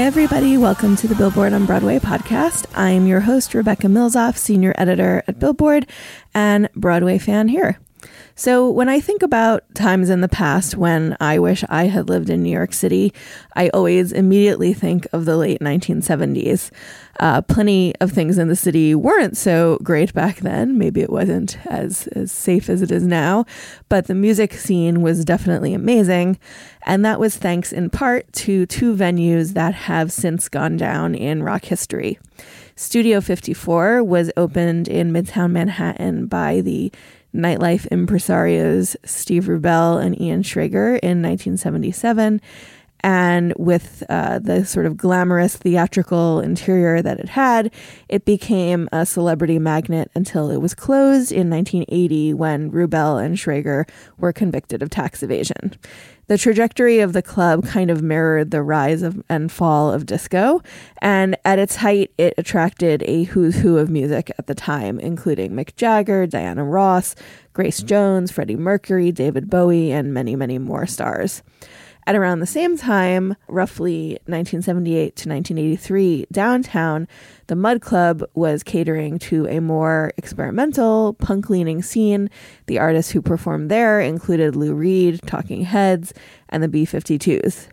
Hi, everybody. Welcome to the Billboard on Broadway podcast. I'm your host, Rebecca Milzoff, senior editor at Billboard and Broadway fan here. So, when I think about times in the past when I wish I had lived in New York City, I always immediately think of the late 1970s. Uh, plenty of things in the city weren't so great back then. Maybe it wasn't as, as safe as it is now, but the music scene was definitely amazing. And that was thanks in part to two venues that have since gone down in rock history. Studio 54 was opened in Midtown Manhattan by the nightlife impresarios Steve Rubell and Ian Schrager in 1977. And with uh, the sort of glamorous theatrical interior that it had, it became a celebrity magnet until it was closed in 1980 when Rubell and Schrager were convicted of tax evasion. The trajectory of the club kind of mirrored the rise of, and fall of disco, and at its height, it attracted a who's who of music at the time, including Mick Jagger, Diana Ross, Grace mm-hmm. Jones, Freddie Mercury, David Bowie, and many, many more stars. At around the same time, roughly 1978 to 1983, downtown, the Mud Club was catering to a more experimental, punk leaning scene. The artists who performed there included Lou Reed, Talking Heads, and the B 52s.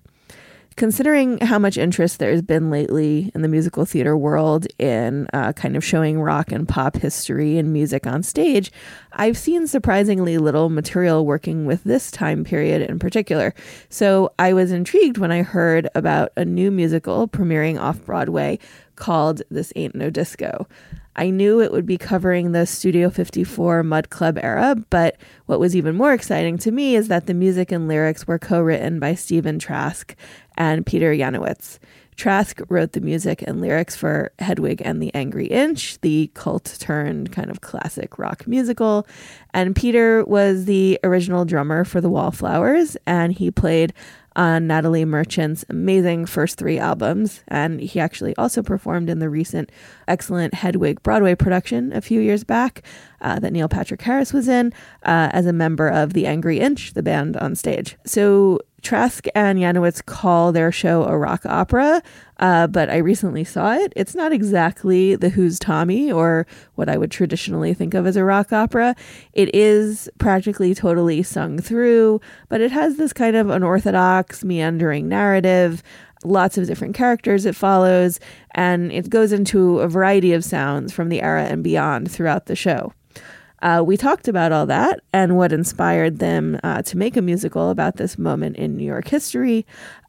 Considering how much interest there's been lately in the musical theater world in uh, kind of showing rock and pop history and music on stage, I've seen surprisingly little material working with this time period in particular. So I was intrigued when I heard about a new musical premiering off Broadway called This Ain't No Disco. I knew it would be covering the Studio 54 Mud Club era, but what was even more exciting to me is that the music and lyrics were co written by Stephen Trask and Peter Yanowitz. Trask wrote the music and lyrics for Hedwig and the Angry Inch, the cult turned kind of classic rock musical. And Peter was the original drummer for the Wallflowers, and he played on Natalie Merchant's amazing first three albums. And he actually also performed in the recent excellent Hedwig Broadway production a few years back uh, that Neil Patrick Harris was in uh, as a member of the Angry Inch, the band on stage. So Trask and Yanowitz call their show a rock opera, uh, but I recently saw it. It's not exactly the Who's Tommy or what I would traditionally think of as a rock opera. It is practically totally sung through, but it has this kind of unorthodox, meandering narrative lots of different characters it follows, and it goes into a variety of sounds from the era and beyond throughout the show. Uh, we talked about all that and what inspired them uh, to make a musical about this moment in New York history,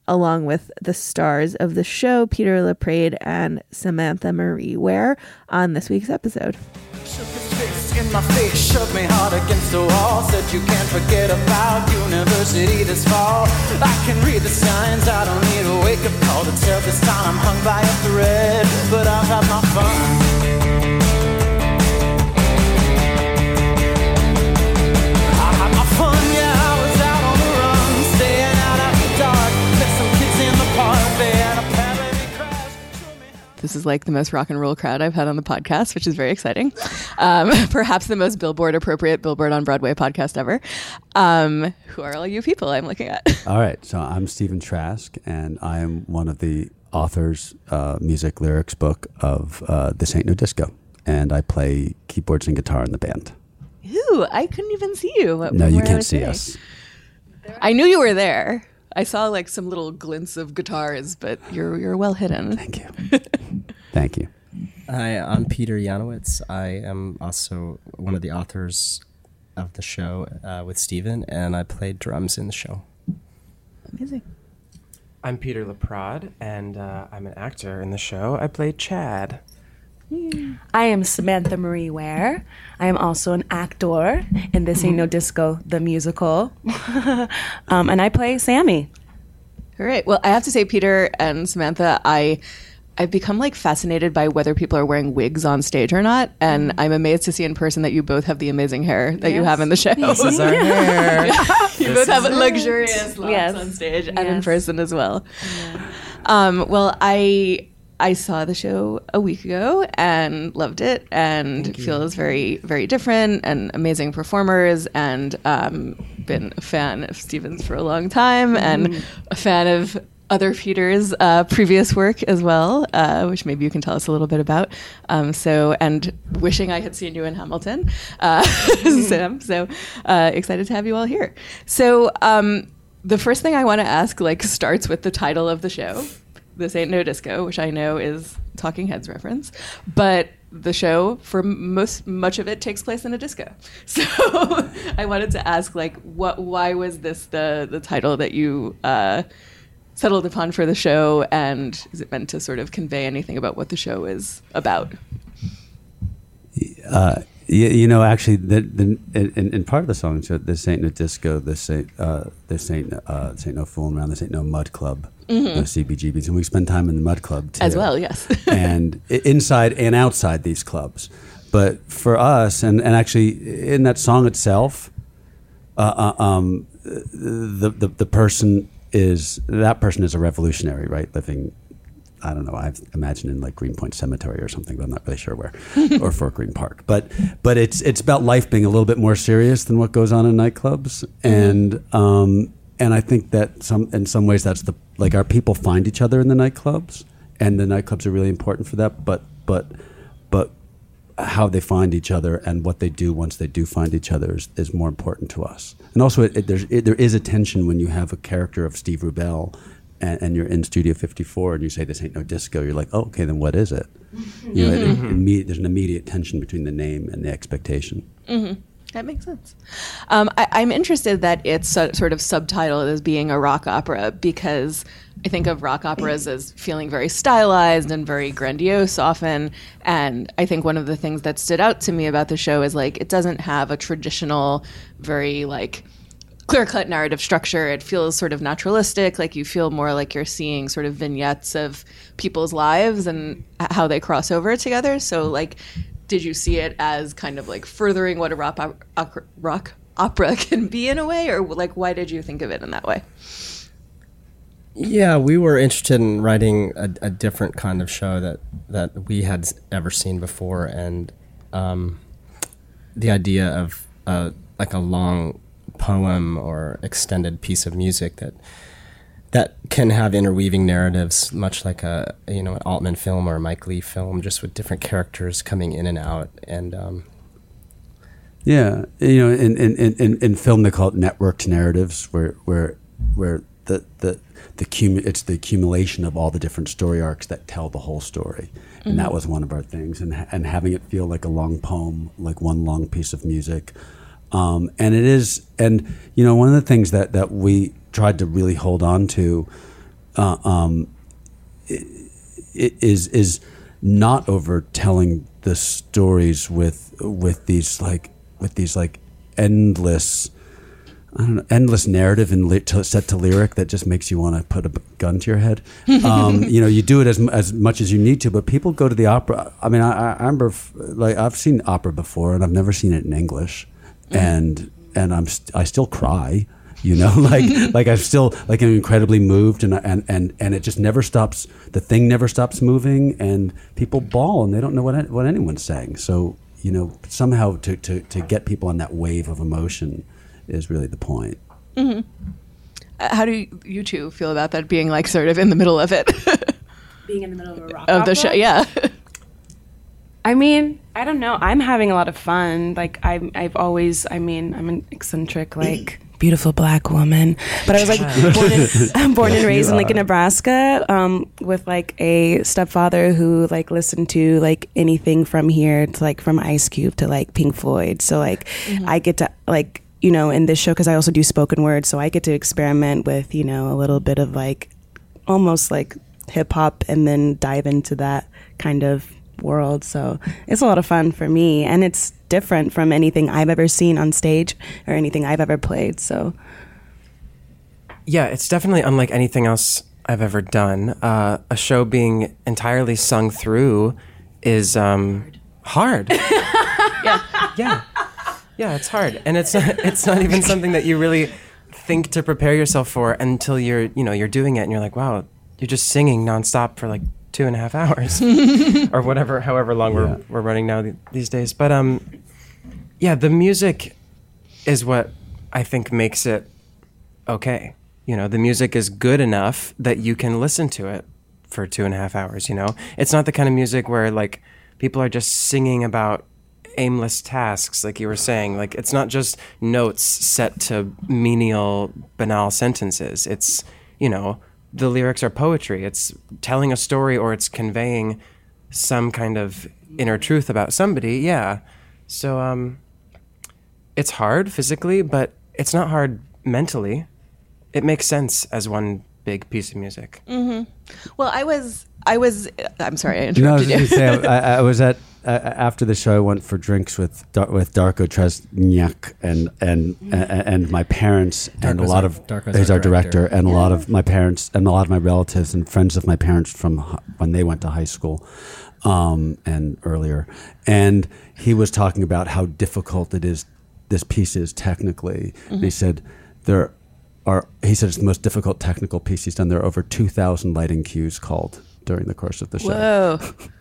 along with the stars of the show, Peter LaPrade and Samantha Marie Ware, on this week's episode. In my face, shoved me hard against the wall. Said you can't forget about university this fall. I can read the signs, I don't need a wake up call to tell this time I'm hung by a thread. But I've had my fun. This is like the most rock and roll crowd I've had on the podcast, which is very exciting. Um, perhaps the most Billboard appropriate Billboard on Broadway podcast ever. Um, who are all you people I'm looking at? All right, so I'm Stephen Trask, and I am one of the authors, uh, music lyrics book of uh, This Ain't No Disco, and I play keyboards and guitar in the band. Ooh, I couldn't even see you. No, you can't see us. I knew you were there. I saw like some little glints of guitars, but you're you're well hidden. Thank you. Thank you. Hi, I'm Peter Yanowitz. I am also one of the authors of the show uh, with Steven, and I played drums in the show. Amazing. I'm Peter LaPrade, and uh, I'm an actor in the show. I played Chad. I am Samantha Marie Ware. I am also an actor in This Ain't No Disco, the musical. um, and I play Sammy. All right. Well, I have to say, Peter and Samantha, I I've become like fascinated by whether people are wearing wigs on stage or not, and I'm amazed to see in person that you both have the amazing hair that you have in the show. This is our hair. you both have luxurious locks Yes. on stage and in person as well. Um, well, I I saw the show a week ago and loved it, and feels very very different and amazing performers, and um, been a fan of Stevens for a long time, and a fan of. Other Peter's uh, previous work as well, uh, which maybe you can tell us a little bit about. Um, so, and wishing I had seen you in Hamilton, uh, Sam. So uh, excited to have you all here. So, um, the first thing I want to ask like starts with the title of the show. This ain't no disco, which I know is Talking Heads reference, but the show for most much of it takes place in a disco. So I wanted to ask like what why was this the the title that you uh, settled upon for the show and is it meant to sort of convey anything about what the show is about? Uh, you, you know, actually, the, the, in, in part of the song, so this ain't no disco, this ain't, uh, this ain't, uh, this ain't no fooling around, this ain't no mud club, no CBGBs, and we spend time in the mud club too. As well, yes. and inside and outside these clubs. But for us, and, and actually in that song itself, uh, uh, um, the, the the person is that person is a revolutionary, right? Living, I don't know. I've imagined in like Greenpoint Cemetery or something, but I'm not really sure where, or Fort Greene Park. But but it's it's about life being a little bit more serious than what goes on in nightclubs, and um, and I think that some in some ways that's the like our people find each other in the nightclubs, and the nightclubs are really important for that. But but but how they find each other and what they do once they do find each other is, is more important to us. And also, it, it, there's, it, there is a tension when you have a character of Steve Rubell and, and you're in Studio 54 and you say, This ain't no disco. You're like, oh, okay, then what is it? You know, mm-hmm. it- it mm-hmm. imme- there's an immediate tension between the name and the expectation. Mm-hmm. That makes sense. Um, I, I'm interested that it's so, sort of subtitled as being a rock opera because I think of rock operas as feeling very stylized and very grandiose often. And I think one of the things that stood out to me about the show is like it doesn't have a traditional, very like clear cut narrative structure. It feels sort of naturalistic, like you feel more like you're seeing sort of vignettes of people's lives and how they cross over together. So, like, did you see it as kind of like furthering what a rock, rock opera can be in a way, or like why did you think of it in that way? Yeah, we were interested in writing a, a different kind of show that that we had ever seen before, and um, the idea of uh, like a long poem or extended piece of music that that can have interweaving narratives, much like a you know an Altman film or a Mike Lee film, just with different characters coming in and out, and um, Yeah, you know, in in, in, in- in film they call it networked narratives, where where where the the the cum- it's the accumulation of all the different story arcs that tell the whole story, and that was one of our things, and and having it feel like a long poem, like one long piece of music, um, and it is, and you know, one of the things that that we tried to really hold on to. Uh, um, is is not over telling the stories with with these like with these like endless I don't know endless narrative and ly- to, set to lyric that just makes you want to put a gun to your head. Um, you know, you do it as as much as you need to, but people go to the opera. I mean, I, I remember f- like I've seen opera before, and I've never seen it in English, and and I'm st- I still cry. You know, like like I'm still like I'm incredibly moved, and and and and it just never stops. The thing never stops moving, and people bawl, and they don't know what what anyone's saying. So you know, somehow to to to get people on that wave of emotion is really the point. Uh, How do you, you two feel about that being like sort of in the middle of it Being in the middle of a rock of the show? Yeah. I mean, I don't know. I'm having a lot of fun. Like I'm, I've always. I mean, I'm an eccentric, like beautiful black woman. But I was like born, in, I'm born and raised in Lincoln, Nebraska, um, with like a stepfather who like listened to like anything from here to like from Ice Cube to like Pink Floyd. So like I get to like you know in this show because I also do spoken word, so I get to experiment with you know a little bit of like almost like hip hop and then dive into that kind of world. So it's a lot of fun for me, and it's different from anything I've ever seen on stage or anything I've ever played. So Yeah, it's definitely unlike anything else I've ever done. Uh, a show being entirely sung through is um, hard. yeah, yeah, yeah. It's hard, and it's not, it's not even something that you really think to prepare yourself for until you're you know you're doing it, and you're like, wow, you're just singing nonstop for like two and a half hours or whatever, however long Yeah. we're we're running now th- these days. But um, yeah, the music is what I think makes it okay. You know, the music is good enough that you can listen to it for two and a half hours. You know, it's not the kind of music where like people are just singing about aimless tasks, like you were saying. Like it's not just notes set to menial, banal sentences. It's you know, the lyrics are poetry. It's telling a story or it's conveying some kind of inner truth about somebody. Yeah. So um, it's hard physically, but it's not hard mentally. It makes sense as one big piece of music. Mm-hmm. Well, I was, I was. I'm sorry, I You know, I was you. say, I, I was at uh, after the show. I went for drinks with Dar- with Darko Tresnjak and and and, and my parents and a lot our- of Darko's he's our our director, director. and a lot of my parents and a lot of my relatives and friends of my parents from when they went to high school um, and earlier. And he was talking about how difficult it is. This piece is technically. And he said there are. He said it's the most difficult technical piece he's done. There are over two thousand lighting cues called during the course of the show. Whoa.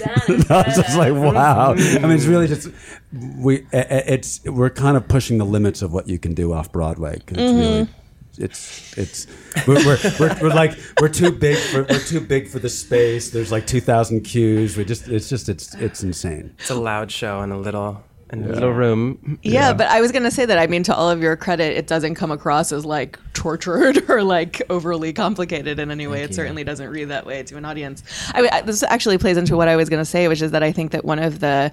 I was just like, wow. I mean, it's really mm-hmm. just we. i- i- It's we're kind of pushing the limits of what you can do off Broadway 'cause it's really. Mm-hmm. It's it's we're, we're, we're, we're like we're too big for we're too big for the space. There's like two thousand cues. We just it's just it's it's insane. It's a loud show and a little in a little room. Yeah, but I was going to say that. I mean, to all of your credit, it doesn't come across as like tortured or like overly complicated in any way. it certainly doesn't read that way to an audience. I, mean, I- this actually plays into what I was going to say, which is that I think that one of the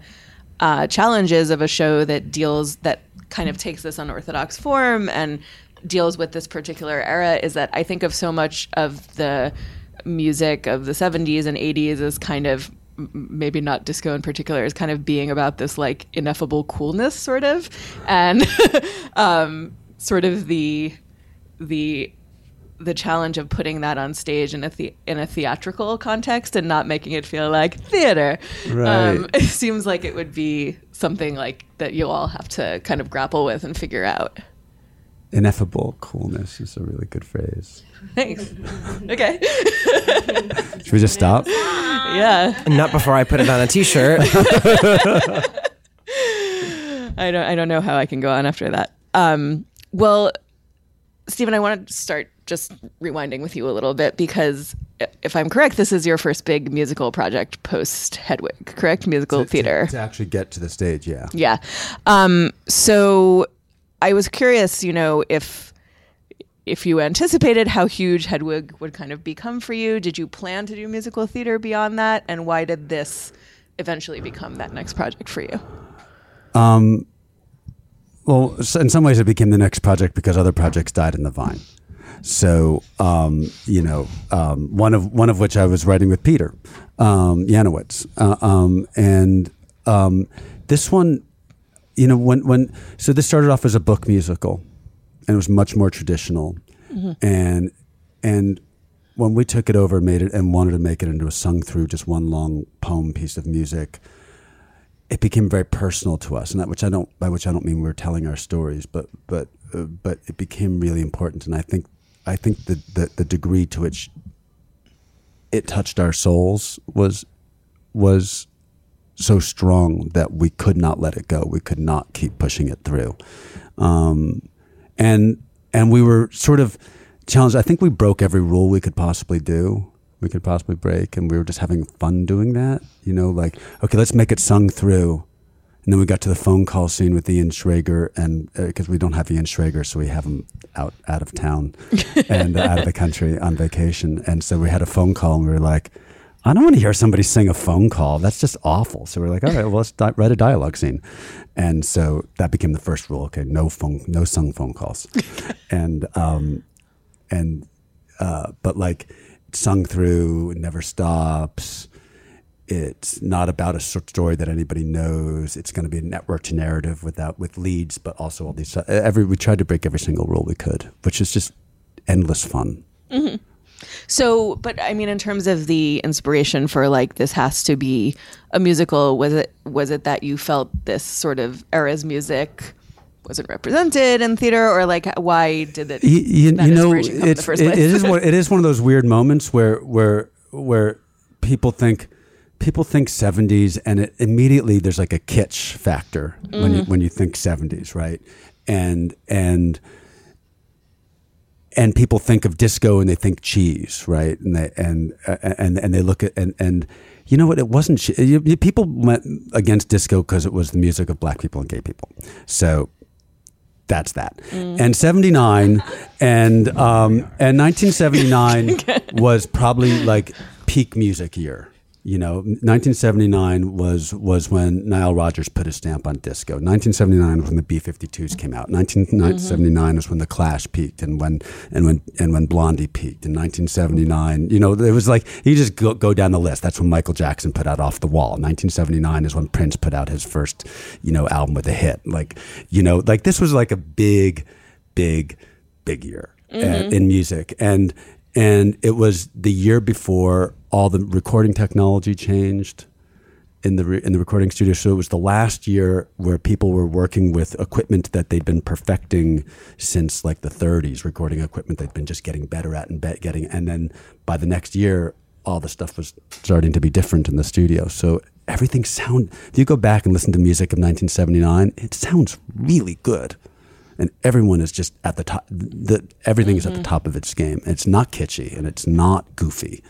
uh, challenges of a show that deals that kind of takes this unorthodox form and deals with this particular era is that I think of so much of the music of the 70s and 80s as kind of m- maybe not disco in particular is kind of being about this like ineffable coolness sort of and um, sort of the the the challenge of putting that on stage in a the- in a theatrical context and not making it feel like theater. Right. Um, it seems like it would be something like that you'll all have to kind of grapple with and figure out. Ineffable coolness is a really good phrase. Thanks. okay. Should we just stop? yeah. Not before I put it on a t-shirt. I don't I don't know how I can go on after that. Um, well, Stephen, I want to start just rewinding with you a little bit because if I'm correct, this is your first big musical project post Hedwig, correct? Musical To- to- theater. to actually get to the stage. Yeah. Yeah. Um, so I was curious, you know, if if you anticipated how huge Hedwig would kind of become for you, did you plan to do musical theater beyond that, and why did this eventually become that next project for you? Um, well, in some ways, it became the next project because other projects died in the vine. So, um, you know, um, one of one of which I was writing with Peter um, Yanowitz, uh, um, and um, this one, you know, when when so this started off as a book musical, and it was much more traditional, and and when we took it over and made it and wanted to make it into a sung through just one long poem piece of music it became very personal to us, and that which I don't by which I don't mean we were telling our stories, but but uh, but it became really important, and I think I think the, the the degree to which it touched our souls was was so strong that we could not let it go. We could not keep pushing it through, um, and and we were sort of challenged. I think we broke every rule we could possibly do. We could possibly break, and we were just having fun doing that. You know, like okay, let's make it sung through. And then we got to the phone call scene with Ian Schrager, and because we don't have Ian Schrager, so we have him out out of town and out of the country on vacation, and so we had a phone call, and we were like, I don't want to hear somebody sing a phone call. That's just awful. So we're like, all right, well, let's di- write a dialogue scene, and so that became the first rule. Okay, no phone, no sung phone calls, and um, and uh, but like sung through, it never stops. It's not about a story that anybody knows. It's going to be a networked narrative without with leads, but also all these. Every we tried to break every single rule we could, which is just endless fun. So, but I mean, in terms of the inspiration for like this has to be a musical, was it was it that you felt this sort of era's music wasn't represented in theater, or like why did it? you, you, you know, inspiration come in the it's, first it- it is one, it is one of those weird moments where where where people think people think 70s and it immediately there's like a kitsch factor when Mm. you when you think 70s right and and and people think of disco and they think cheese right? And they and uh, and and they look at and and you know what? It wasn't che- you- you- people went against disco because it was the music of black people and gay people. So that's that. And 79 and um, and 1979 was probably like peak music year. You know, 1979 was was when Nile Rodgers put his stamp on disco. 1979 was when the B52s came out. 1979 was when the Clash peaked, and when and when and when Blondie peaked. In 1979, you know, it was like you just go, go down the list. That's when Michael Jackson put out Off the Wall. 1979 is when Prince put out his first, you know, album with a hit. Like, you know, like this was like a big, big, big year uh, in music, and and it was the year before all the recording technology changed in the re- in the recording studio. So it was the last year where people were working with equipment that they'd been perfecting since like the 30s. Recording equipment they'd been just getting better at and be- getting, and then by the next year, all the stuff was starting to be different in the studio. So everything sound. If you go back and listen to music of 1979, it sounds really good. And everyone is just at the top. The, everything is at the mm-hmm. top of its game. It's not kitschy and it's not goofy.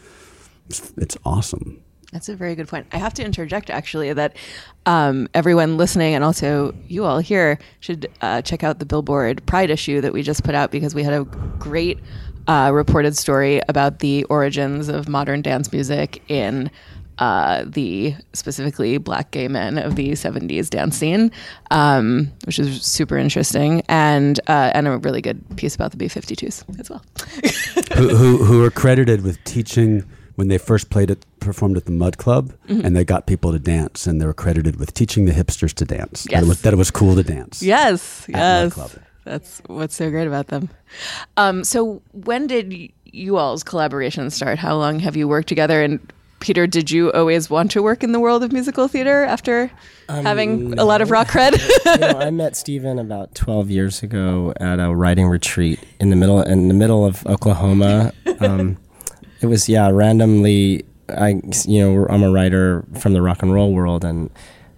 It's, it's awesome. That's a very good point. I have to interject actually that um, everyone listening and also you all here should uh, check out the Billboard Pride issue that we just put out because we had a great uh, reported story about the origins of modern dance music in uh, the specifically black gay men of the 70s dance scene, um, which is super interesting, and uh, and a really good piece about the B52s as well. who, who, who are credited with teaching when they first played it, performed at the Mud Club, Mm-hmm. and they got people to dance, and they were credited with teaching the hipsters to dance. That, Yes. it was, that it was cool to dance. Yes, Mud yes. Club. That's what's so great about them. Um, so, when did you all's collaboration start? How long have you worked together? And Peter, did you always want to work in the world of musical theater after having a lot of rock cred? you know, I met Steven about 12 years ago at a writing retreat in the middle in the middle of Oklahoma. Um, it was yeah, randomly. I you know I'm a writer from the rock and roll world, and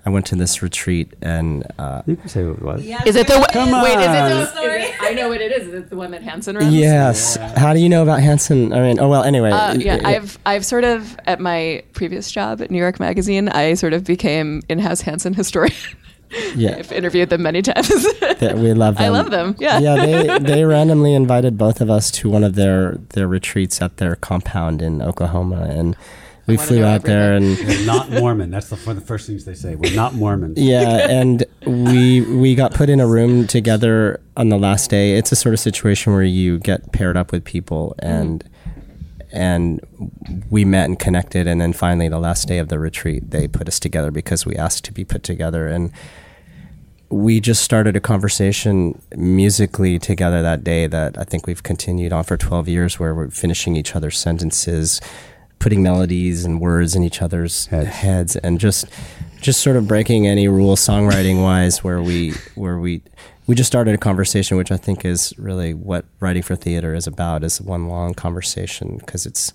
I went to this retreat and uh, You can say what it was. is it the Come wait? Is it the story? I know what it is. Is it the one that Hanson runs? yes. How do you know about Hanson? I mean, oh well. Anyway, Uh, yeah, it- I've I've sort of at my previous job at New York Magazine, I sort of became in-house Hanson historian. Yeah. I've interviewed them many times. that we love them. I love them. Yeah. yeah. They they randomly invited both of us to one of their their retreats at their compound in Oklahoma, and we flew know out there and. We're not Mormon. That's the, one of the first things they say. We're not Mormon. yeah, and we we got put in a room together on the last day. It's a sort of situation where you get paired up with people mm-hmm. and and we met and connected and then finally the last day of the retreat they put us together because we asked to be put together and we just started a conversation musically together that day that I think we've continued on for 12 years where we're finishing each other's sentences, putting melodies and words in each other's Heads. heads, and just just sort of breaking any rule songwriting wise, where we where we we just started a conversation, which I think is really what writing for theater is about, is one long conversation because it's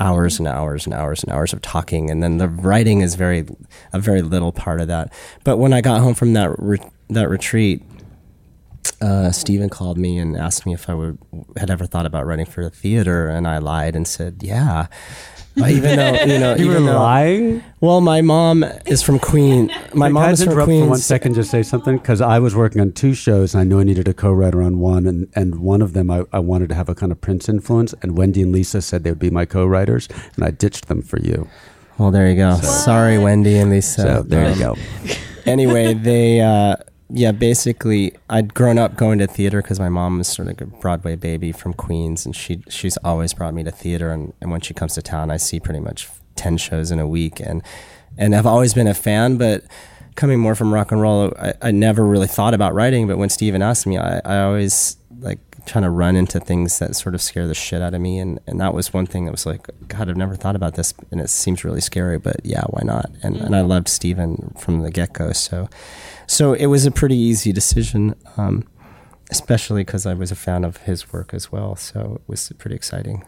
hours and hours and hours and hours of talking, and then the writing is very a very little part of that. But when I got home from that re- that retreat, uh, Stephen called me and asked me if I would had ever thought about writing for the theater, and I lied and said, "Yeah." Even though you know, You even were though- lying. Well, my mom is from Queen. My Can I mom is just from interrupt Queens. for one second, just say something because I was working on two shows and I knew I needed a co-writer on one, and, and one of them I, I wanted to have a kind of Prince influence, and Wendy and Lisa said they would be my co-writers, and I ditched them for you. Well, there you go. Sorry, Wendy and Lisa. So there you go. anyway, they, uh, yeah, basically, I'd grown up going to theater because my mom was sort of a Broadway baby from Queens, and she she's always brought me to theater. And, and when she comes to town, I see pretty much ten shows in a week, and and I've always been a fan, but. Coming more from rock and roll, I, I never really thought about writing. But when Steven asked me, I, I always like trying to run into things that sort of scare the shit out of me, and, and that was one thing that was like, God, I've never thought about this, and it seems really scary, but yeah, why not? And and I loved Steven from the get go, so so it was a pretty easy decision, um, especially because I was a fan of his work as well. So it was pretty exciting.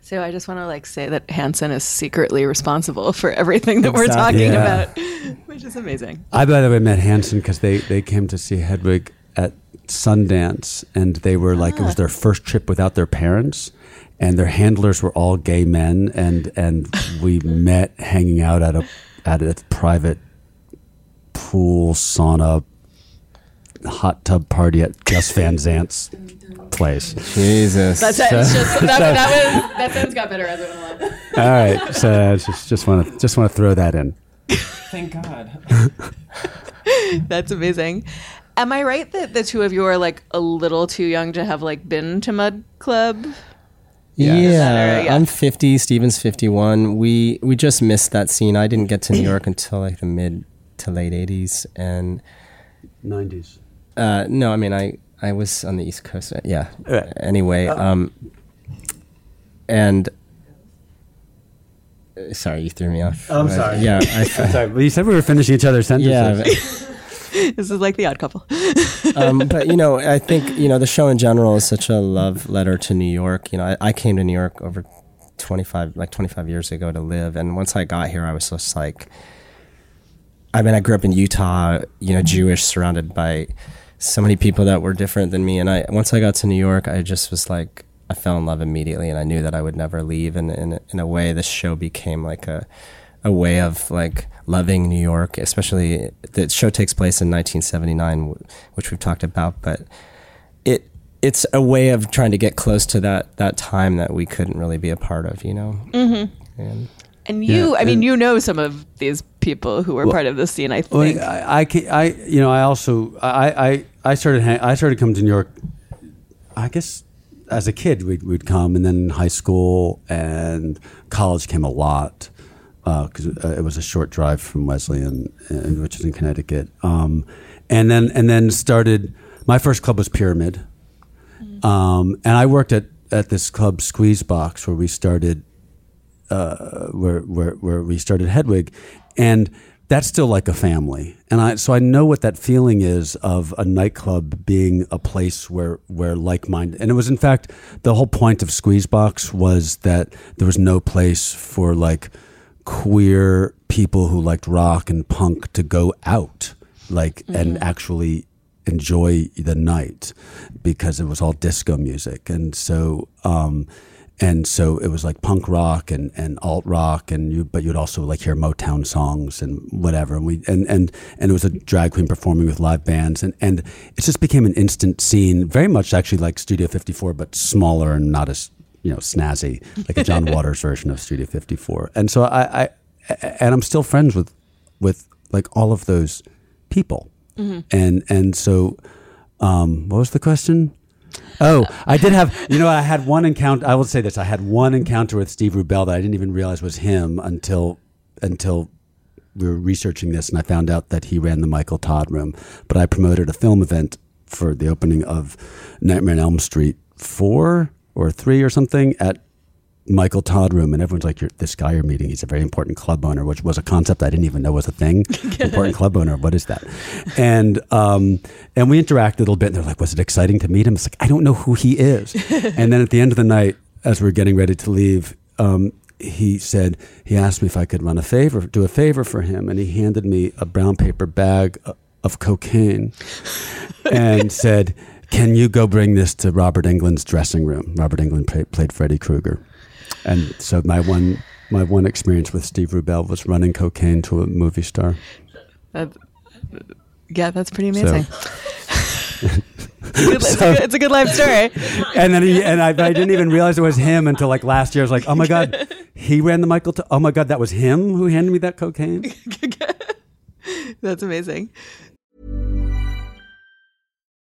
So I just want to like say that Hanson is secretly responsible for everything that we're talking Yeah. about, which is amazing. I, by the way, met Hanson because they, they came to see Hedwig at Sundance, and they were like, it was ah. their first trip without their parents, and their handlers were all gay men, and and we met hanging out at a at a private pool sauna hot tub party at Gus Van Sant's place. Jesus. That's it. It's just, that, that was that sentence got better as it went along. All right, so I just just want to just want to throw that in. Thank God. That's amazing. Am I right that the two of you are like a little too young to have like been to Mud Club? Yeah, Better, yeah. I'm 50. Steven's 51. We we just missed that scene. I didn't get to New York until like the mid to late 80s, and Nineties. uh, no, I mean I I was on the East Coast. uh, Yeah. Right. Anyway, um, and uh, sorry, you threw me off. Oh, I'm Uh, sorry. Yeah, I, am Sorry, but you said we were finishing each other's sentences. yeah. This is like the Odd Couple. um, but you know, I think you know the show in general is such a love letter to New York. You know, I, I came to New York over twenty five, like twenty five years ago to live, and once I got here, I was just like, I mean, I grew up in Utah, you know, Jewish, surrounded by so many people that were different than me, and I once I got to New York, I just was like, I fell in love immediately, and I knew that I would never leave, and in in a way, this show became like a a way of like loving New York, especially the show takes place in 1979, which we've talked about, but it it's a way of trying to get close to that that time that we couldn't really be a part of, you know. Mm-hmm. And And you, Yeah, I mean, and- you know some of these people who were part of the scene. I Well, think. I, I, I, you know, I also, I, I, I started, hang, I started coming to New York. I guess as a kid, we'd, we'd come, and then high school and college came a lot because uh, it was a short drive from Wesleyan, and, which is in Connecticut. Um, and then, and then started. My first club was Pyramid, um, and I worked at at this club Squeeze Box where we started uh, where, where where we started Hedwig, and that's still like a family. And I so I know what that feeling is of a nightclub being a place where where like minded. And it was in fact the whole point of Squeezebox was that there was no place for like queer people who liked rock and punk to go out like and actually enjoy the night because it was all disco music. And so um and so it was like punk rock and, and alt rock and you but you'd also like hear Motown songs and whatever. And we and, and and it was a drag queen performing with live bands. And, and it just became an instant scene very much actually like Studio 54 but smaller and not as you know snazzy like a John Waters version of Studio 54 and so I, I and I'm still friends with with like all of those people and and so um, what was the question Oh, I did have, you know, I had one encounter. I will say this: I had one encounter with Steve Rubell that I didn't even realize was him until until we were researching this, and I found out that he ran the Michael Todd Room. But I promoted a film event for the opening of Nightmare on Elm Street four or three or something at Michael Todd room, and everyone's like, you're, "This guy you're meeting, he's a very important club owner," which was a concept I didn't even know was a thing. important club owner, what is that? And um, and we interacted a little bit, and they're like, "Was it exciting to meet him?" It's like I don't know who he is. and then at the end of the night, as we are getting ready to leave. Um, he said he asked me if I could run a favor, do a favor for him, and he handed me a brown paper bag of cocaine, and said, "Can you go bring this to Robert Englund's dressing room?" Robert England play, played Freddy Krueger, and so my one my one experience with Steve Rubell was running cocaine to a movie star. That, yeah, that's pretty So- amazing. it's, a good, it's a good life story. and then he and I, I didn't even realize it was him until like last year. I was like, oh my god, he ran the Michael. T- oh my god, that was him who handed me that cocaine. That's amazing.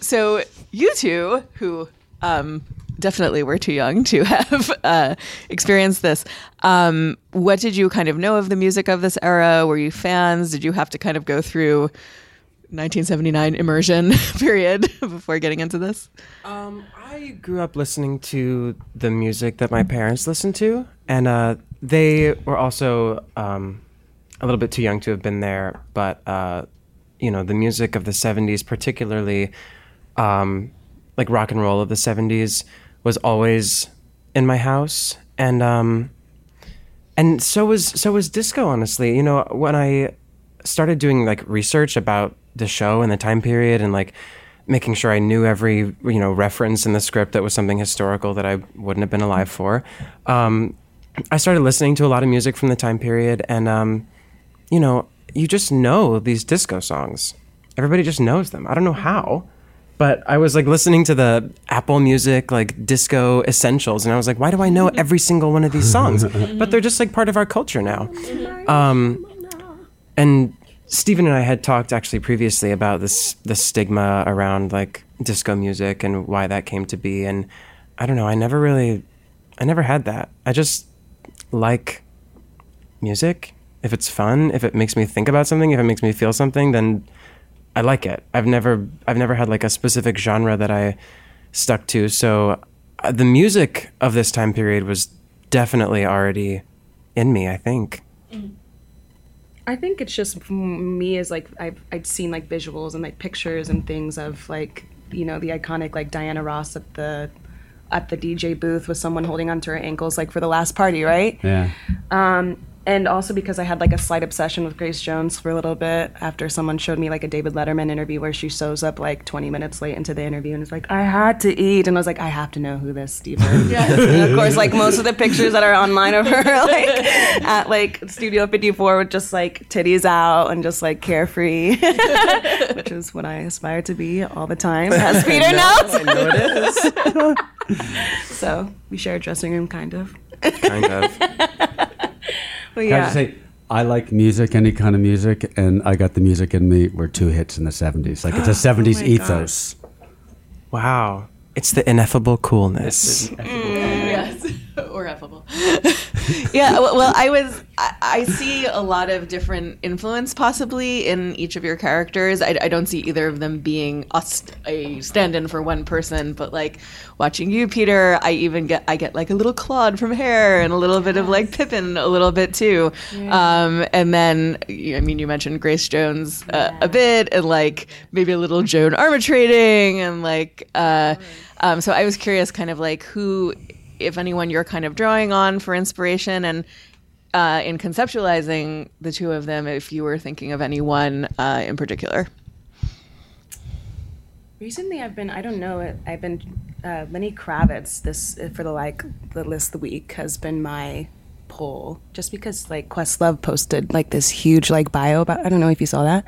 So you two, who um, definitely were too young to have uh, experienced this, um, what did you kind of know of the music of this era? Were you fans? Did you have to kind of go through 1979 immersion period before getting into this? Um, I grew up listening to the music that my parents listened to, and uh, they were also um, a little bit too young to have been there. But uh, you know, the music of the '70s, particularly um, like rock and roll of the '70s, was always in my house, and um, and so was so was disco. Honestly, you know, when I started doing like research about the show and the time period, and like making sure I knew every you know reference in the script that was something historical that I wouldn't have been alive for. Um, I started listening to a lot of music from the time period, and um, you know, you just know these disco songs. Everybody just knows them. I don't know how, but I was like listening to the Apple Music like disco essentials, and I was like, why do I know every single one of these songs? but they're just like part of our culture now. Um, and Stephen and I had talked actually previously about this the stigma around like disco music and why that came to be, and I don't know. I never really, I never had that. I just like music. If it's fun, if it makes me think about something, if it makes me feel something, then I like it. I've never I've never had like a specific genre that I stuck to. So uh, the music of this time period was definitely already in me, I think. I think it's just me as like I've I'd seen like visuals and like pictures and things of like you know the iconic like Diana Ross at the at the DJ booth with someone holding onto her ankles like for the last party, right? Yeah. Um, and also because I had like a slight obsession with Grace Jones for a little bit after someone showed me like a David Letterman interview where she shows up like 20 minutes late into the interview and is like, I had to eat. And I was like, I have to know who this Steve is. and of course, like most of the pictures that are online of her like at like Studio 54 with just like titties out and just like carefree, which is what I aspire to be all the time, as Peter knows. I know it is. So we share a dressing room, kind of. kind of. But Can I yeah. just say, I like music, any kind of music, and I got the music in me were two hits in the 70s. Like it's a 70s my ethos. Wow. It's the ineffable coolness. Mm, yes, or affable. yeah. Well, I was. I, I see a lot of different influence possibly in each of your characters. I, I don't see either of them being a, a stand-in for one person, but like watching you, Peter, I even get I get like a little Claude from Hair and a little bit of like Pippin a little bit too. Um, and then I mean, you mentioned Grace Jones uh, a bit, and like maybe a little Joan Armatrading, and like. Uh, um, so I was curious, kind of like who, if anyone, you're kind of drawing on for inspiration, and uh, in conceptualizing the two of them, if you were thinking of anyone uh, in particular. Recently, I've been I don't know I've been uh, Lenny Kravitz this for the like the list of the week has been my pull just because like Questlove posted like this huge like bio about I don't know if you saw that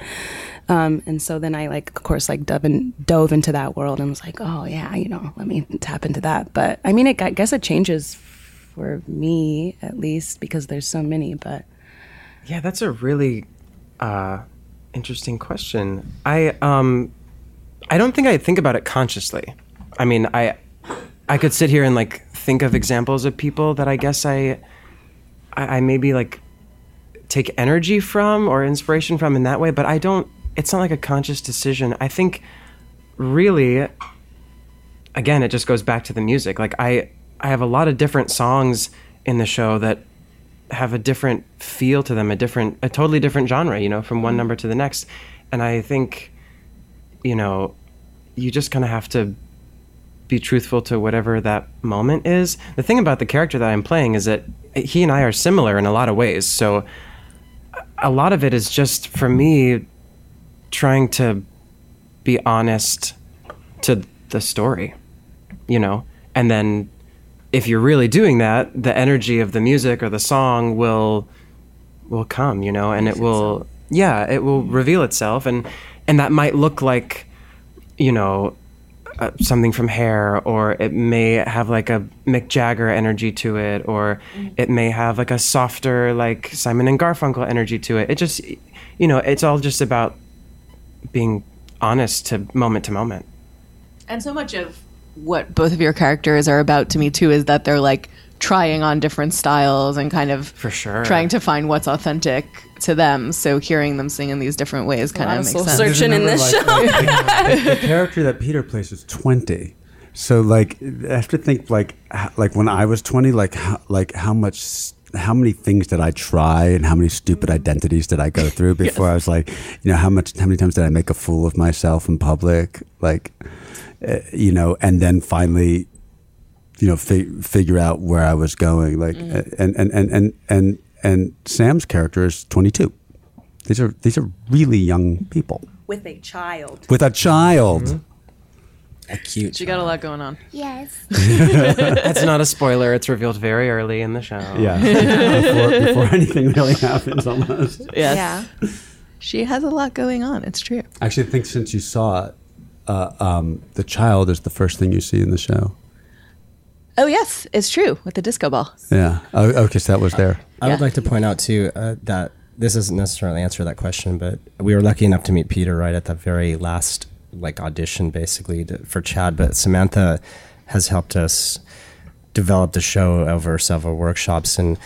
um, and so then I like of course like dove, in, dove into that world and was like oh yeah you know let me tap into that but I mean it, I guess it changes for me at least because there's so many but Yeah, that's a really uh, interesting question. I um, I don't think I think about it consciously. I mean, I I could sit here and like think of examples of people that I guess I I, I maybe like take energy from or inspiration from in that way, but I don't. It's not like a conscious decision. I think really, again, it just goes back to the music. Like I I have a lot of different songs in the show that have a different feel to them, a different, a totally different genre, you know, from one mm-hmm. number to the next. And I think, you know, you just kind of have to be truthful to whatever that moment is. The thing about the character that I'm playing is that he and I are similar in a lot of ways. So a lot of it is just for me trying to be honest to the story, you know, and then if you're really doing that, the energy of the music or the song will will come, you know, and it will yeah, it will reveal itself and and that might look like you know uh, something from hair or it may have like a Mick Jagger energy to it or it may have like a softer like Simon and Garfunkel energy to it. It just you know, it's all just about being honest to moment to moment. And so much of what both of your characters are about to me too is that they're like trying on different styles and kind of For sure. trying to find what's authentic to them. So hearing them sing in these different ways kind of of makes soul sense. searching in this show. the, the character that Peter plays is 20. So like I have to think like like when I was 20 like how, like how much s- how many things did I try and how many stupid identities did I go through before I was like you know how much how many times did I make a fool of myself in public like uh, you know and then finally you know fi- figure out where I was going like uh, and, and and and and and Sam's character is 22 these are these are really young people with a child with a child Mm-hmm. A cute. She got a lot going on. yes That's not a spoiler. It's revealed very early in the show. Yeah. before, before anything really happens, almost. Yes. yeah She has a lot going on. It's true. Actually, I think since you saw it, uh, um, the child is the first thing you see in the show. Oh yes, it's true with the disco ball. Yeah. Oh, okay, so that was there. I would like to point out too uh, that this doesn't necessarily answer that question, but we were lucky enough to meet Peter right at the very last like audition, basically to, for Chad. But Samantha has helped us develop the show over several workshops and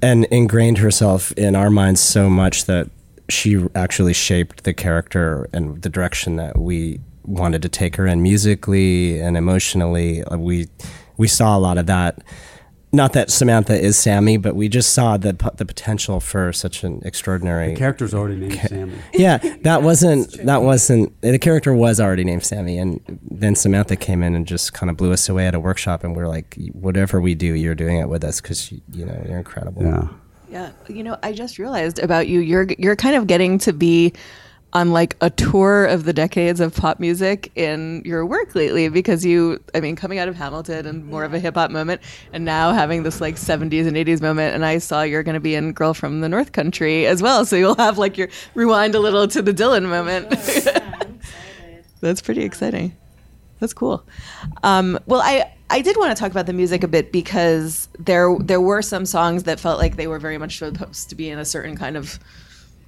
and ingrained herself in our minds so much that she actually shaped the character and the direction that we wanted to take her in musically and emotionally. Uh, We we saw a lot of that. Not that Samantha is Sammy, but we just saw the the potential for such an extraordinary The character's already named Sammy. yeah, that wasn't that wasn't the character was already named Sammy, and then Samantha came in and just kind of blew us away at a workshop, and we're like, whatever we do, you're doing it with us because you, you know you're incredible. Yeah. Yeah, you know, I just realized about you. You're you're kind of getting to be on like a tour of the decades of pop music in your work lately because you I mean coming out of Hamilton and more of a hip hop moment and now having this like 70s and 80s moment and I saw you're going to be in Girl from the North Country as well so you'll have like your rewind a little to the Dylan moment. That's pretty exciting. That's cool. Um, well, I I did want to talk about the music a bit because there there were some songs that felt like they were very much supposed to be in a certain kind of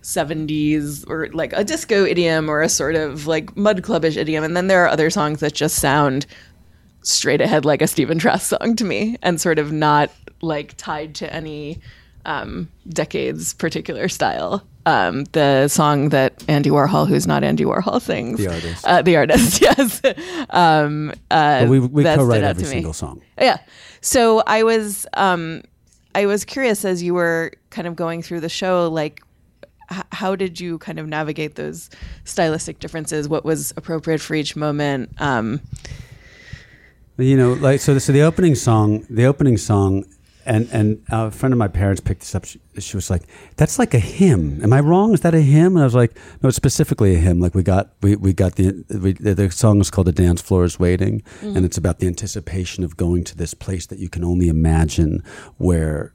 70s or like a disco idiom or a sort of like Mudd Clubbish idiom, and then there are other songs that just sound straight ahead like a Stephen Trask song to me, and sort of not like tied to any um, decade's particular style. Um, the song that Andy Warhol, who's not Andy Warhol, sings. The artist. Uh, the artist, yes. um, uh, we we co-write every single song. Yeah. So I was um I was curious as you were kind of going through the show like how did you kind of navigate those stylistic differences? What was appropriate for each moment? Um You know, like so. So the opening song, the opening song, and and a friend of my parents picked this up. She, she was like, "That's like a hymn. Am I wrong? Is that a hymn?" And I was like, "No, it's specifically a hymn. Like we got we, we got the we, the the song is called "The Dance Floor Is Waiting," and it's about the anticipation of going to this place that you can only imagine, where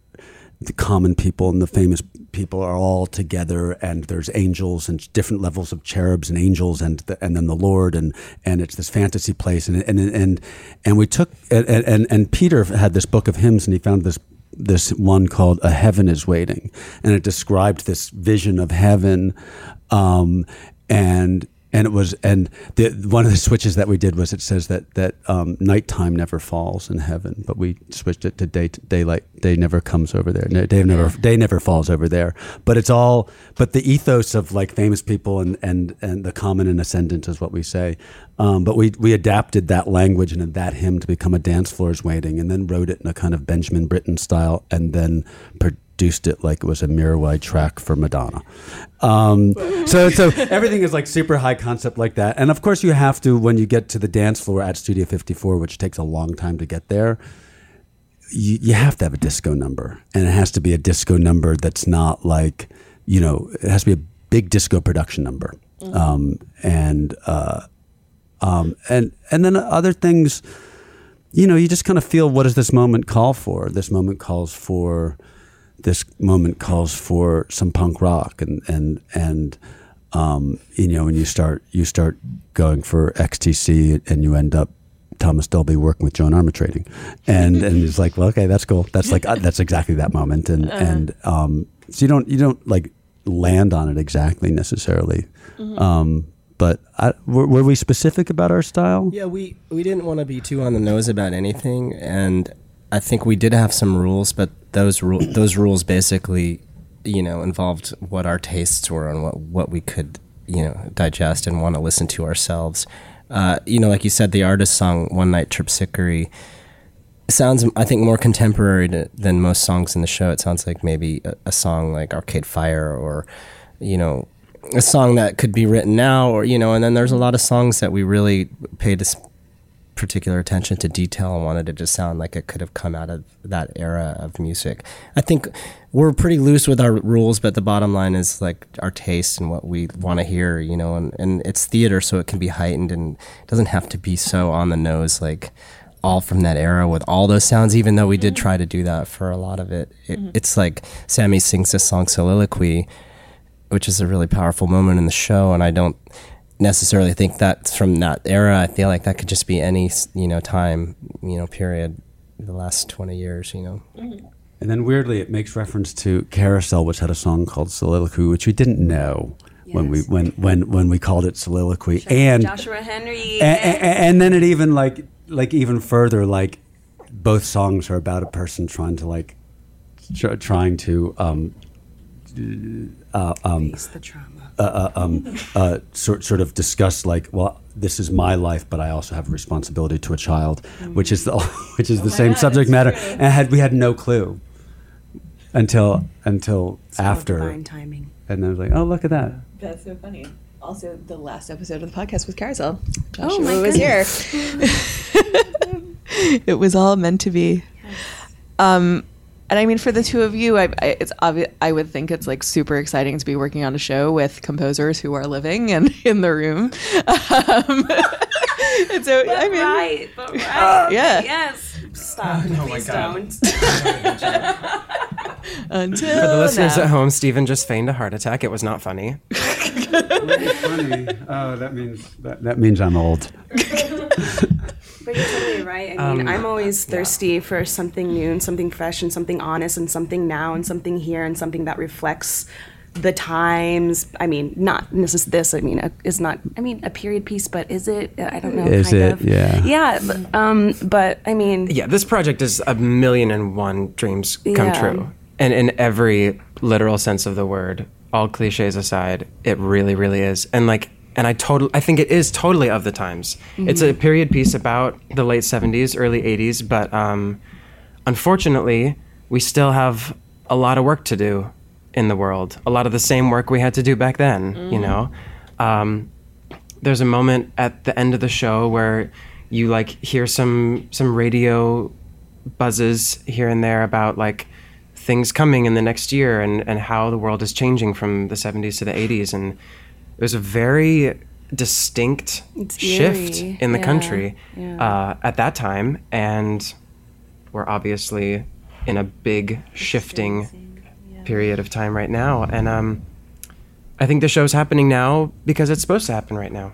the common people and the famous people are all together and there's angels and different levels of cherubs and angels and the, and then the lord and and it's this fantasy place. And and and and we took and and, and peter had this book of hymns and he found this this one called a heaven is waiting. And it described this vision of heaven um, and and it was and the one of the switches that we did was it says that that um, nighttime never falls in heaven, but we switched it to day daylight. Day never comes over there. Day never day never falls over there. But it's all but the ethos of like famous people and and and the common and ascendant is what we say. Um, but we we adapted that language and that hymn to become a dance floors waiting, and then wrote it in a kind of Benjamin Britten style, and then. Produced it like it was a Mirwais track for Madonna. Um, so, so everything is like super high concept like that. And of course, you have to, when you get to the dance floor at Studio 54, which takes a long time to get there, you, you have to have a disco number. And it has to be a disco number that's not like, you know, it has to be a big disco production number. Um, and, uh, um, and, and then other things, you know, you just kind of feel what does this moment call for? This moment calls for, this moment calls for some punk rock and and and um, you know and you start you start going for XTC and you end up Thomas Dolby working with Joan Armatrading and and it's like well okay that's cool. That's like uh, that's exactly that moment. And and um, so you don't you don't like land on it exactly necessarily. Um, but I, were, were we specific about our style? Yeah, we we didn't want to be too on the nose about anything, and I think we did have some rules, but those ru- those rules basically, you know, involved what our tastes were and what what we could, you know, digest and want to listen to ourselves. Uh, you know, like you said, the artist song "One Night Terpsichore" sounds, I think, more contemporary to, than most songs in the show. It sounds like maybe a, a song like Arcade Fire or, you know, a song that could be written now, or you know. And then there's a lot of songs that we really paid particular attention to detail and wanted it to sound like it could have come out of that era of music. I think we're pretty loose with our rules, but the bottom line is like our taste and what we want to hear, you know, and, and it's theater, so it can be heightened and it doesn't have to be so on the nose, like all from that era with all those sounds, even though we did mm-hmm. try to do that for a lot of it. it mm-hmm. It's like Sammy sings this song Soliloquy, which is a really powerful moment in the show, and I don't necessarily think that's from that era. I feel like that could just be any you know time you know period, the last twenty years. You know, And then weirdly, it makes reference to Carousel, which had a song called Soliloquy, which we didn't know when we when when when we called it Soliloquy, and Joshua Henry. and, and, and then it even like like even further like both songs are about a person trying to like tr- trying to um uh, um Face the trauma. Uh, uh, um, uh, sort sort of discuss like, well, this is my life, but I also have a responsibility to a child, which is the which is the same God, subject matter, true. and had we had no clue until until It's after, divine timing. and I was like, oh, look at that. That's so funny. Also, the last episode of the podcast was Carousel. Oh Joshua my was here. it was all meant to be. Um, and I mean, for the two of you, I, I, it's obvious. I would think it's like super exciting to be working on a show with composers who are living and in the room. Um, and so, I mean, right, but right. yeah. Yes. Stop. Oh Please don't. until For the listeners now. at home, Stephen just feigned a heart attack. It was not funny. funny. Oh, that means that, that means I'm old. But you're totally right. I mean, I'm always thirsty for something new and something fresh and something honest and something now and something here and something that reflects the times. I mean, not this is this. I mean, uh, is not. I mean, a period piece, but is it? I don't know. Is kind it? Of. Yeah. Yeah. But, um, but I mean, Yeah, this project is a million and one dreams come Yeah. true. And in every literal sense of the word, all cliches aside, it really, really is. And like, and I totally, I think it is totally of the times. It's a period piece about the late 70s, early 80s, but um, unfortunately, we still have a lot of work to do in the world. A lot of the same work we had to do back then, you know? Um, there's a moment at the end of the show where you like hear some some radio buzzes here and there about like things coming in the next year and and how the world is changing from the 70s to the 80s and it was a very distinct shift in the Yeah, country yeah. uh, at that time and we're obviously in a big shifting period of time right now and um I think the show's happening now because it's supposed to happen right now.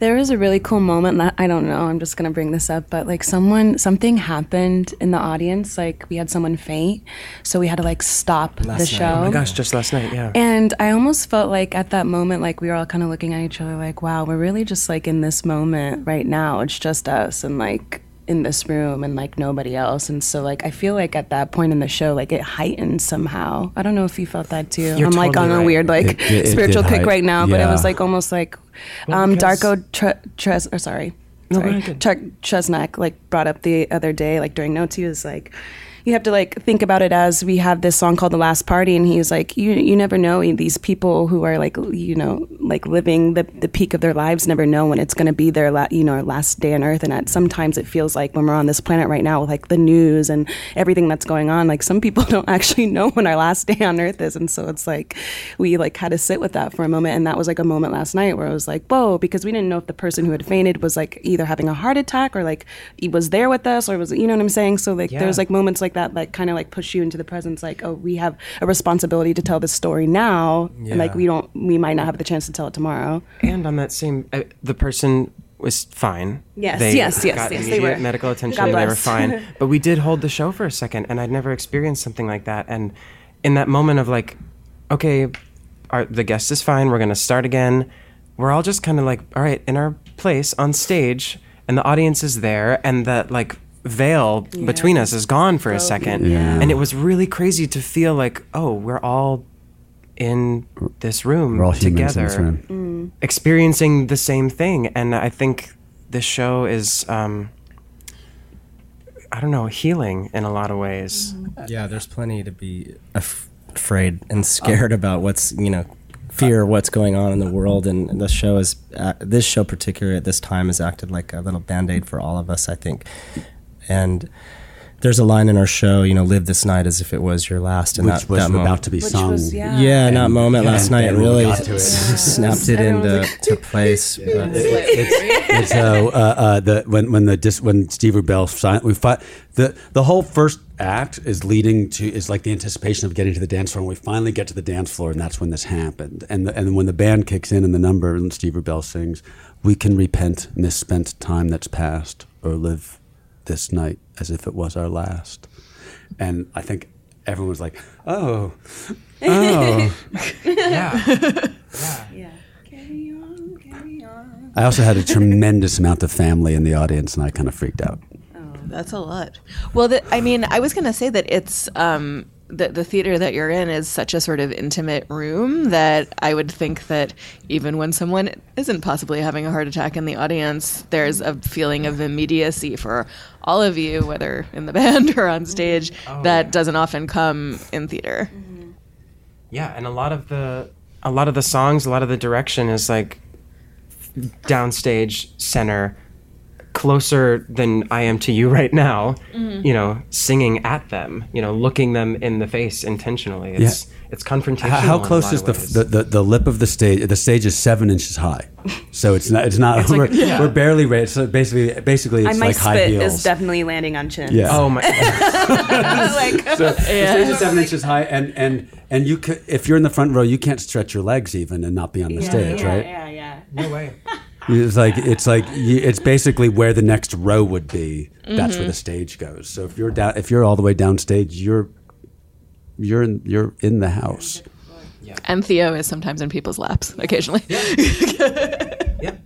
There was a really cool moment that I don't know. I'm just gonna bring this up, but like someone, something happened in the audience. Like we had someone faint, so we had to like stop the night. show. Oh my gosh, just last night, yeah. And I almost felt like at that moment, like we were all kind of looking at each other, like, wow, we're really just like in this moment right now. It's just us and like in this room and like nobody else. And so, like, I feel like at that point in the show, like it heightened somehow. I don't know if you felt that too. You're I'm like totally on a weird, like, It- it- it spiritual kick height- right now, but it was like almost like um, Darko Tre- Tres, or sorry. No, go Sorry, ahead. Chuck Tresnjak like brought up the other day, like during notes, he was like, you have to like think about it as we have this song called "The Last Party," and he's like, you you never know these people who are like you know like living the the peak of their lives never know when it's going to be their la- you know last day on Earth, and at sometimes it feels like when we're on this planet right now with like the news and everything that's going on, like some people don't actually know when our last day on Earth is, and so it's like we like had to sit with that for a moment, and that was like a moment last night where I was like, whoa, because we didn't know if the person who had fainted was like either having a heart attack or like he was there with us or was you know what I'm saying? So like Yeah. there's like moments like that that kind of like push you into the presence, like oh we have a responsibility to tell this story now, and like we don't we might not have the chance to tell it tomorrow. And on that same, uh, the person was fine. Yes, they yes, yes, got yes, they immediate were. medical attention. They were fine. but we did hold the show for a second, and I'd never experienced something like that. And in that moment of like, okay, our, the guest is fine. We're gonna start again. We're all just kind of like, all right, in our place on stage, and the audience is there, and that like veil between us is gone for a second. Yeah. And it was really crazy to feel like, oh, we're all in this room We're all together in this room. experiencing the same thing. And i think this show is um i don't know healing in a lot of ways. Yeah, there's plenty to be af- afraid and scared about what's you know fear what's going on in the world. And this show is uh, this show particularly at this time has acted like a little band-aid for all of us i think and there's a line in our show you know live this night as if it was your last and which that, was that moment about to be Which sung. was- yeah. yeah, and that moment and last night then really got to it. snapped it into to place. But it's uh, uh, uh, the when when the dis, when Steve Rubell signed, we fi- the the whole first act is leading to is like the anticipation of getting to the dance floor, and we finally get to the dance floor, and that's when this happened. And the, and when the band kicks in and the number and Steve Rubell sings, "We can repent misspent time that's past, or live this night as if it was our last." And I think everyone was like, "Oh, oh." yeah yeah." Carry on, carry on. I also had a tremendous amount of family in the audience, and I kind of freaked out. Oh, That's a lot. Well, the, I mean, I was going to say that it's um, the the theater that you're in is such a sort of intimate room that I would think that even when someone isn't possibly having a heart attack in the audience, there's a feeling of immediacy for all of you, whether in the band or on stage, mm-hmm. oh, that doesn't often come in theater. Mm-hmm. yeah and a lot of the a lot of the songs a lot of the direction is like downstage center closer than i am to you right now mm-hmm. you know singing at them you know looking them in the face intentionally it's it's confrontational How, how close is the, the, the the lip of the stage? The stage is seven inches high, so it's not. It's not. we're, we're barely raised. So basically, basically, I it's my like high spit heels. is definitely landing on chin. Yeah. oh my like So the stage is seven inches high, and and and you could, if you're in the front row, you can't stretch your legs even and not be on the stage, yeah, right? Yeah, yeah. no way It's like it's like it's basically where the next row would be. That's where the stage goes. So if you're down, if you're all the way downstage, you're you're in you're in the house. And Theo is sometimes in people's laps occasionally. Yeah.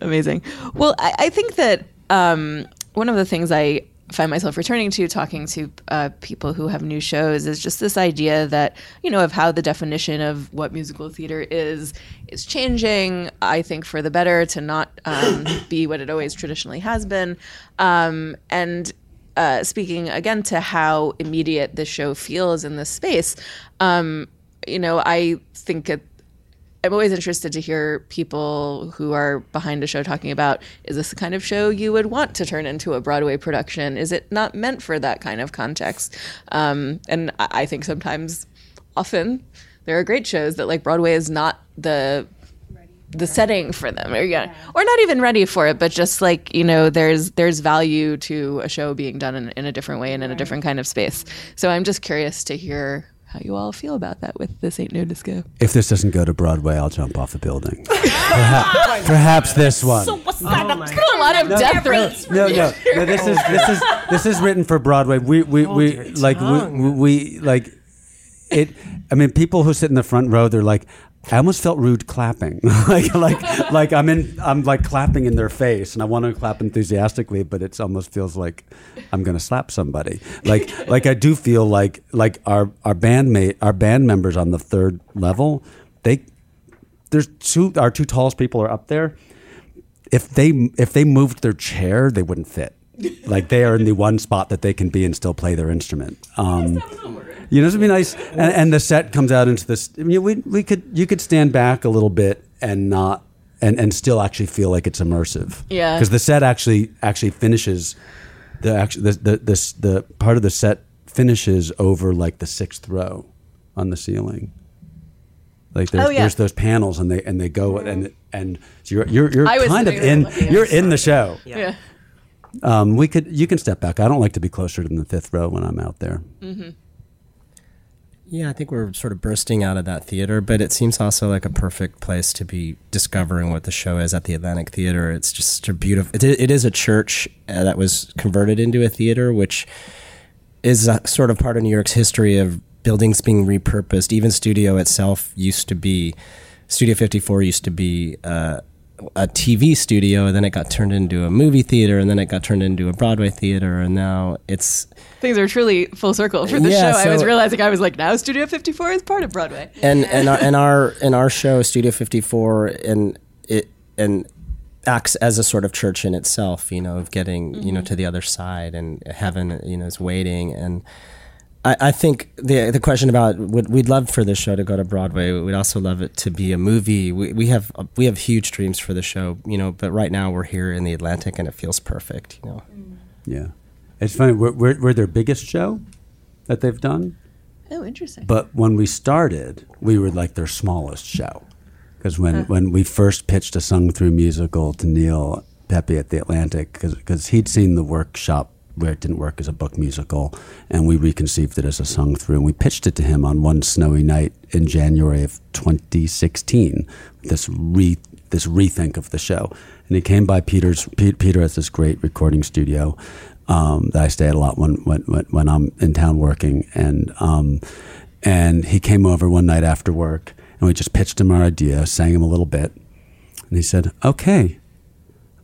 Amazing. Well, I, I think that um, one of the things I find myself returning to talking to uh, people who have new shows is just this idea that you know of how the definition of what musical theater is is changing i think for the better to not um, be what it always traditionally has been. Um, and uh, speaking again to how immediate the show feels in this space um, you know i think it I'm always interested to hear people who are behind a show talking about is this the kind of show you would want to turn into a Broadway production? Is it not meant for that kind of context? Um, and I I think sometimes, often, there are great shows that like Broadway is not the the setting for them or yeah or not even ready for it but just like you know there's there's value to a show being done in, in a different way and in a different kind of space so i'm just curious to hear how you all feel about that with this ain't no disco If this doesn't go to Broadway, I'll jump off the building. perhaps, perhaps this one. So It's oh got a lot of death threats no, no, no. This is this is this is written for Broadway. We we, we your like we, we like it. I mean, people who sit in the front row, they're like. I almost felt rude clapping, like like like I'm in I'm like clapping in their face, and I want to clap enthusiastically, but it almost feels like I'm gonna slap somebody. Like like I do feel like like our our bandmate our band members on the third level, they there's two our two tallest people are up there if they if they moved their chair, they wouldn't fit. Like they are in the one spot that they can be and still play their instrument. Um, you know, it'd be nice. And, and the set comes out into this. I mean, we we could you could stand back a little bit and not and and still actually feel like it's immersive. Yeah. because the set actually actually finishes the actually the the, the the part of the set finishes over like the sixth row on the ceiling. Like there's, Oh, yeah. there's those panels and they and they go and and so you're you're, you're I kind of in you're in the show. yeah Um, we could you can step back. I don't like to be closer than the fifth row when I'm out there. Yeah, I think we're sort of bursting out of that theater, but it seems also like a perfect place to be discovering what the show is at the Atlantic Theater. It's just a beautiful. It, it is a church uh, that was converted into a theater, which is a, sort of part of New York's history of buildings being repurposed. Even studio itself used to be. Studio 54 used to be uh, a TV studio, and then it got turned into a movie theater, and then it got turned into a Broadway theater, and now it's things are truly full circle for the Yeah, show. I was realizing i was like now studio 54 is part of broadway. And and our and our and our show Studio 54 and it and acts as a sort of church in itself you know of getting you know mm-hmm. to the other side and heaven you know is waiting. And I, I think the the question about would we'd love for this show to go to Broadway. We'd also love it to be a movie. We, we have we have huge dreams for the show, you know. But right now we're here in the Atlantic, and it feels perfect, you know. Mm. Yeah, it's funny. We're, we're, we're their biggest show that they've done, oh interesting but when we started, we were like their smallest show because when when we first pitched a sung through musical to Neil Pepe at the Atlantic because he'd seen the workshop where it didn't work as a book musical, and we reconceived it as a sung through, and we pitched it to him on one snowy night in January of 2016. This re this rethink of the show, and he came by Peter's. Pe- Peter has this great recording studio um, that I stay at a lot when when, when I'm in town working, and um, and he came over one night after work, and we just pitched him our idea, sang him a little bit, and he said, "Okay."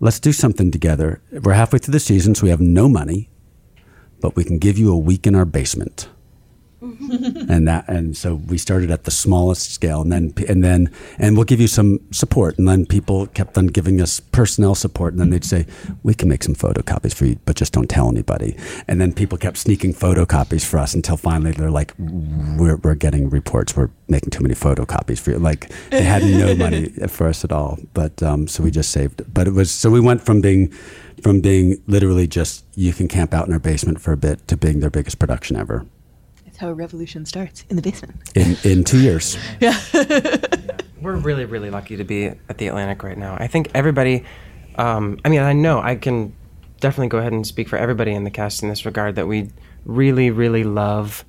Let's do something together. We're halfway through the season, so we have no money, but we can give you a week in our basement. And that, and so we started at the smallest scale, and then, and then, and we'll give you some support. And then people kept on giving us personnel support, and then they'd say, "We can make some photocopies for you, but just don't tell anybody." And then people kept sneaking photocopies for us until finally they're like, "We're we're getting reports. We're making too many photocopies for you." Like they had no money for us at all, but um, so we just saved. But it was so we went from being from being literally just you can camp out in our basement for a bit to being their biggest production ever it's how a revolution starts in the basement in in two years. Yeah. We're really, really lucky to be at the Atlantic right now. I think everybody, um, I mean, I know I can definitely go ahead and speak for everybody in the cast in this regard that we really, really love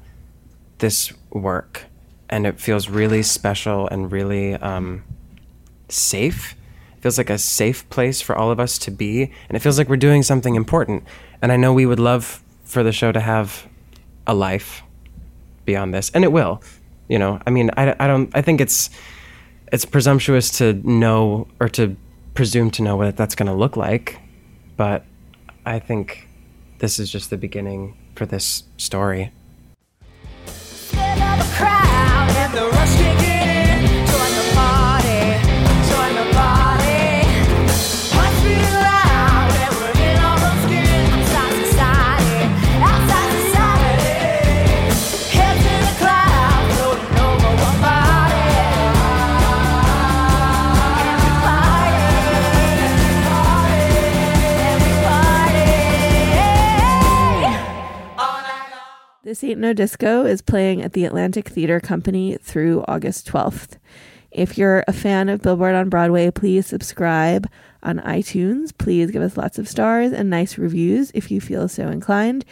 this work. And it feels really special and really um, safe. It feels like a safe place for all of us to be. And it feels like we're doing something important. And I know we would love for the show to have a life beyond this, and it will. You know, I mean, I, I don't. I think it's it's presumptuous to know or to presume to know what that's going to look like, but I think this is just the beginning for this story. This Ain't No Disco is playing at the Atlantic Theater Company through August 12th. If you're a fan of Billboard on Broadway, please subscribe on iTunes. Please give us lots of stars and nice reviews if you feel so inclined.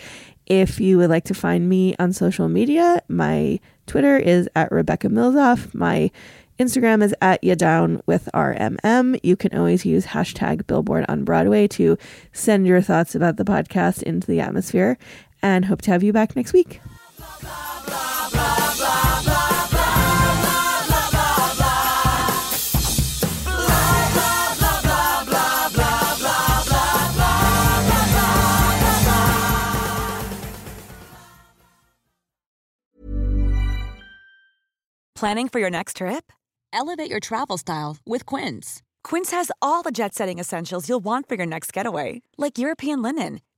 If you would like to find me on social media, my Twitter is at Rebecca Milzoff. My Instagram is at ya down with RMM. You can always use hashtag Billboard on Broadway to send your thoughts about the podcast into the atmosphere and hope to have you back next week. Planning for your next trip? Elevate your travel style with Quince. Quince has all the jet setting essentials you'll want for your next getaway, like European linen,